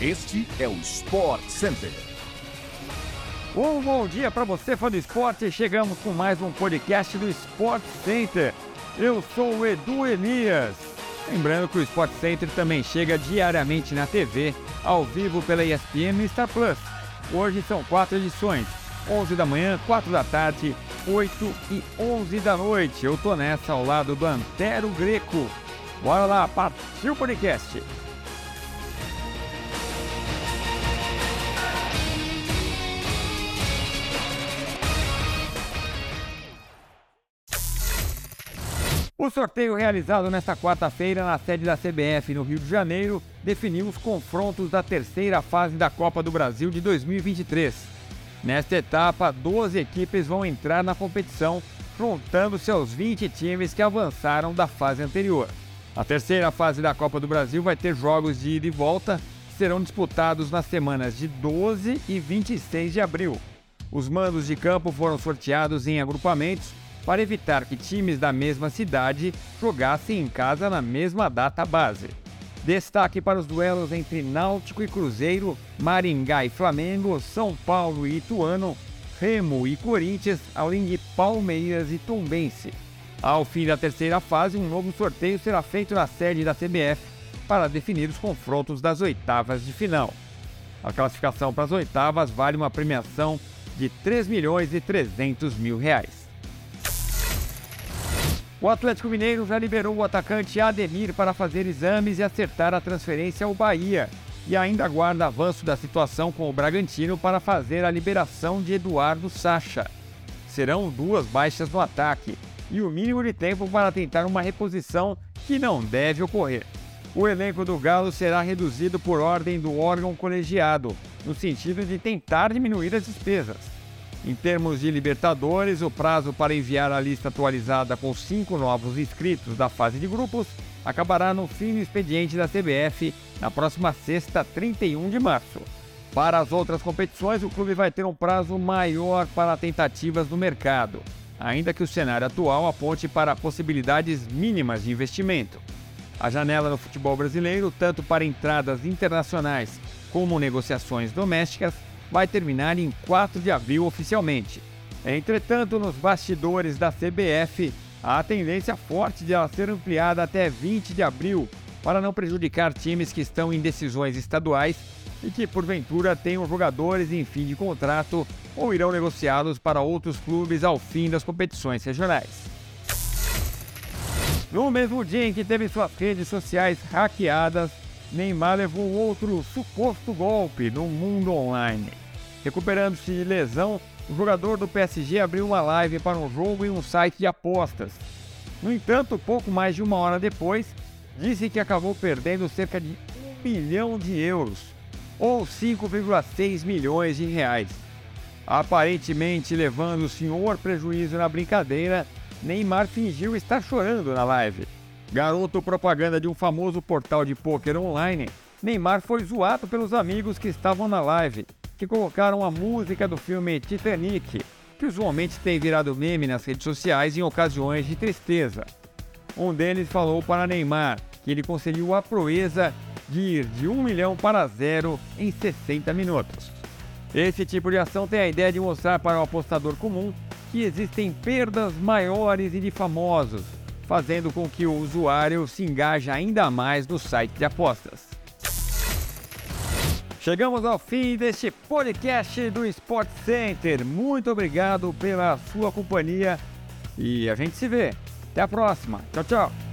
Este é o Sport Center. Um bom dia para você, fã do esporte. Chegamos com mais um podcast do Sport Center. Eu sou o Edu Elias. Lembrando que o Sport Center também chega diariamente na TV, ao vivo pela ESPN e Star Plus. Hoje são quatro edições: 11 da manhã, 4 da tarde, 8 e 11 da noite. Eu tô nessa ao lado do Antero Greco. Bora lá, partiu o podcast! O sorteio realizado nesta quarta-feira na sede da CBF no Rio de Janeiro definiu os confrontos da terceira fase da Copa do Brasil de 2023. Nesta etapa, 12 equipes vão entrar na competição, juntando-se aos 20 times que avançaram da fase anterior. A terceira fase da Copa do Brasil vai ter jogos de ida e volta, que serão disputados nas semanas de 12 e 26 de abril. Os mandos de campo foram sorteados em agrupamentos para evitar que times da mesma cidade jogassem em casa na mesma data base. Destaque para os duelos entre Náutico e Cruzeiro, Maringá e Flamengo, São Paulo e Ituano, Remo e Corinthians, além de Palmeiras e Tombense. Ao fim da terceira fase, um novo sorteio será feito na sede da CBF para definir os confrontos das oitavas de final. A classificação para as oitavas vale uma premiação de 3 milhões e 300 mil reais. O Atlético Mineiro já liberou o atacante Ademir para fazer exames e acertar a transferência ao Bahia, e ainda aguarda avanço da situação com o Bragantino para fazer a liberação de Eduardo Sacha. Serão duas baixas no ataque e o mínimo de tempo para tentar uma reposição que não deve ocorrer. O elenco do Galo será reduzido por ordem do órgão colegiado, no sentido de tentar diminuir as despesas. Em termos de Libertadores, o prazo para enviar a lista atualizada com cinco novos inscritos da fase de grupos acabará no fim do expediente da CBF na próxima sexta, 31 de março. Para as outras competições, o clube vai ter um prazo maior para tentativas no mercado, ainda que o cenário atual aponte para possibilidades mínimas de investimento. A janela no futebol brasileiro, tanto para entradas internacionais como negociações domésticas, vai terminar em 4 de abril oficialmente. Entretanto, nos bastidores da CBF, há a tendência forte de ela ser ampliada até 20 de abril, para não prejudicar times que estão em decisões estaduais e que, porventura, tenham jogadores em fim de contrato ou irão negociá-los para outros clubes ao fim das competições regionais. No mesmo dia em que teve suas redes sociais hackeadas, Neymar levou outro suposto golpe no mundo online. Recuperando-se de lesão, o jogador do PSG abriu uma live para um jogo em um site de apostas. No entanto, pouco mais de uma hora depois, disse que acabou perdendo cerca de um milhão de euros, ou 5,6 milhões de reais. Aparentemente levando o senhor prejuízo na brincadeira, Neymar fingiu estar chorando na live. Garoto propaganda de um famoso portal de pôquer online, Neymar foi zoado pelos amigos que estavam na live, que colocaram a música do filme Titanic, que usualmente tem virado meme nas redes sociais em ocasiões de tristeza. Um deles falou para Neymar que ele conseguiu a proeza de ir de 1 milhão para zero em 60 minutos. Esse tipo de ação tem a ideia de mostrar para o apostador comum que existem perdas maiores e de famosos, fazendo com que o usuário se engaje ainda mais no site de apostas. Chegamos ao fim deste podcast do Sport Center. Muito obrigado pela sua companhia e a gente se vê. Até a próxima. Tchau, tchau.